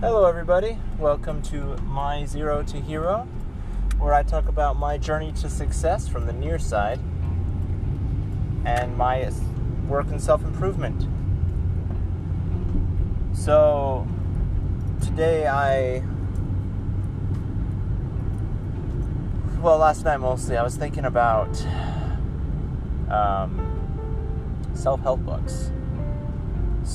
Hello, everybody. Welcome to My Zero to Hero, where I talk about my journey to success from the near side and my work in self improvement. So, today I. Well, last night mostly, I was thinking about um, self help books.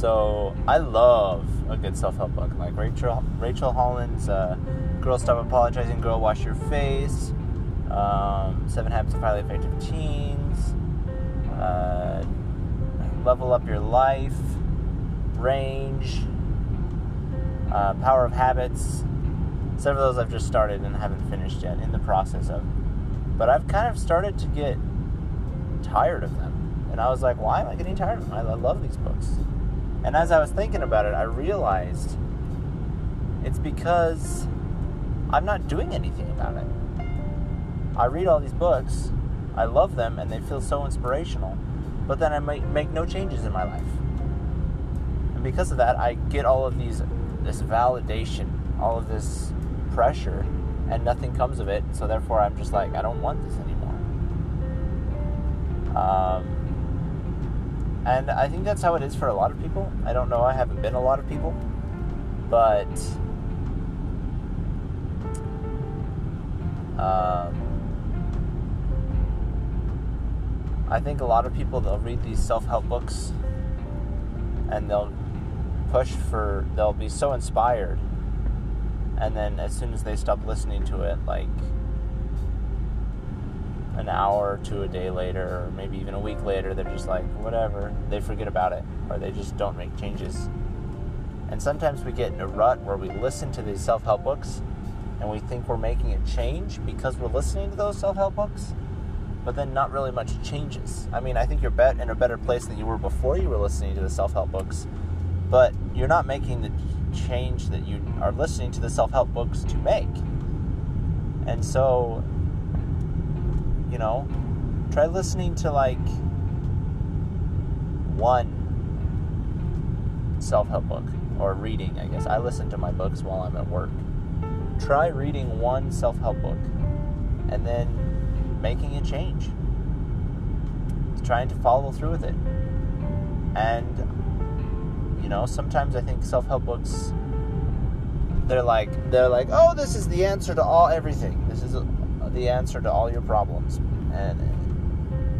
So I love a good self-help book, like Rachel Rachel Hollis's uh, "Girl Stop Apologizing, Girl Wash Your Face," um, Seven Habits of Highly Effective Teens, uh, Level Up Your Life, Range, uh, Power of Habits. Several of those I've just started and haven't finished yet, in the process of. But I've kind of started to get tired of them, and I was like, why am I getting tired of them? I love these books. And as I was thinking about it, I realized it's because I'm not doing anything about it. I read all these books, I love them, and they feel so inspirational, but then I make, make no changes in my life. And because of that, I get all of these this validation, all of this pressure, and nothing comes of it. So therefore, I'm just like, I don't want this anymore. Um, and I think that's how it is for a lot of people. I don't know, I haven't been a lot of people. But um, I think a lot of people they'll read these self-help books and they'll push for they'll be so inspired and then as soon as they stop listening to it like an hour to a day later, or maybe even a week later, they're just like, whatever. They forget about it, or they just don't make changes. And sometimes we get in a rut where we listen to these self help books and we think we're making a change because we're listening to those self help books, but then not really much changes. I mean, I think you're bet in a better place than you were before you were listening to the self help books, but you're not making the change that you are listening to the self help books to make. And so you know, try listening to like one self help book or reading, I guess. I listen to my books while I'm at work. Try reading one self help book and then making a change. Trying to follow through with it. And, you know, sometimes I think self help books. They're like they're like, oh, this is the answer to all everything. This is the answer to all your problems. And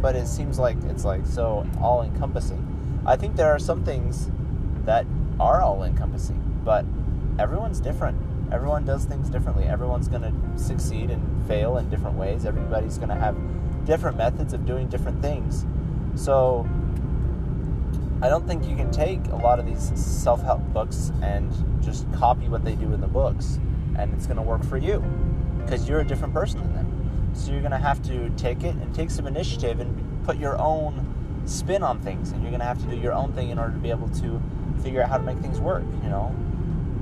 but it seems like it's like so all encompassing i think there are some things that are all encompassing but everyone's different. Everyone does things differently. Everyone's going to succeed and fail in different ways. Everybody's going to have different methods of doing different things. So i don't think you can take a lot of these self-help books and just copy what they do in the books and it's going to work for you because you're a different person than them so you're going to have to take it and take some initiative and put your own spin on things. And you're going to have to do your own thing in order to be able to figure out how to make things work, you know?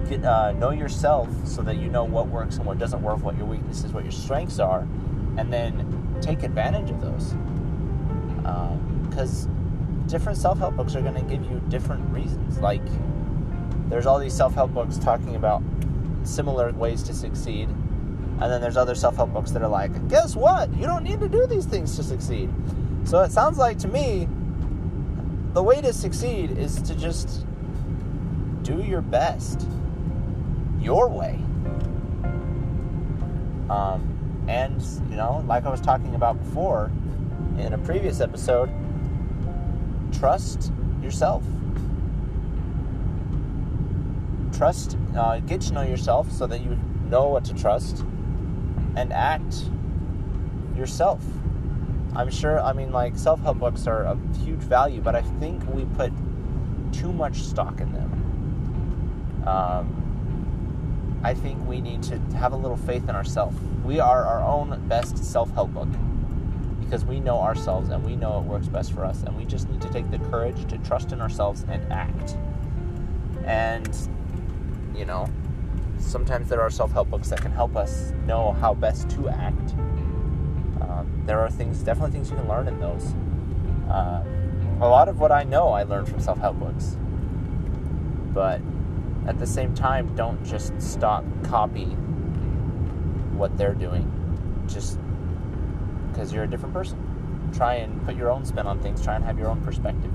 Get, uh, know yourself so that you know what works and what doesn't work, what your weaknesses, what your strengths are, and then take advantage of those. Because um, different self help books are going to give you different reasons. Like, there's all these self help books talking about similar ways to succeed, and then there's other self help books that are like, guess what? You don't need to do these things to succeed. So it sounds like to me, the way to succeed is to just do your best your way. Um, and, you know, like I was talking about before in a previous episode, trust yourself. Trust, uh, get to know yourself so that you know what to trust and act yourself. I'm sure, I mean, like, self help books are of huge value, but I think we put too much stock in them. Um, I think we need to have a little faith in ourselves. We are our own best self help book because we know ourselves and we know it works best for us, and we just need to take the courage to trust in ourselves and act. And, you know, sometimes there are self-help books that can help us know how best to act. Um, there are things, definitely things you can learn in those. Uh, a lot of what I know, I learned from self-help books. But at the same time, don't just stop copy what they're doing. Just because you're a different person. Try and put your own spin on things. Try and have your own perspective.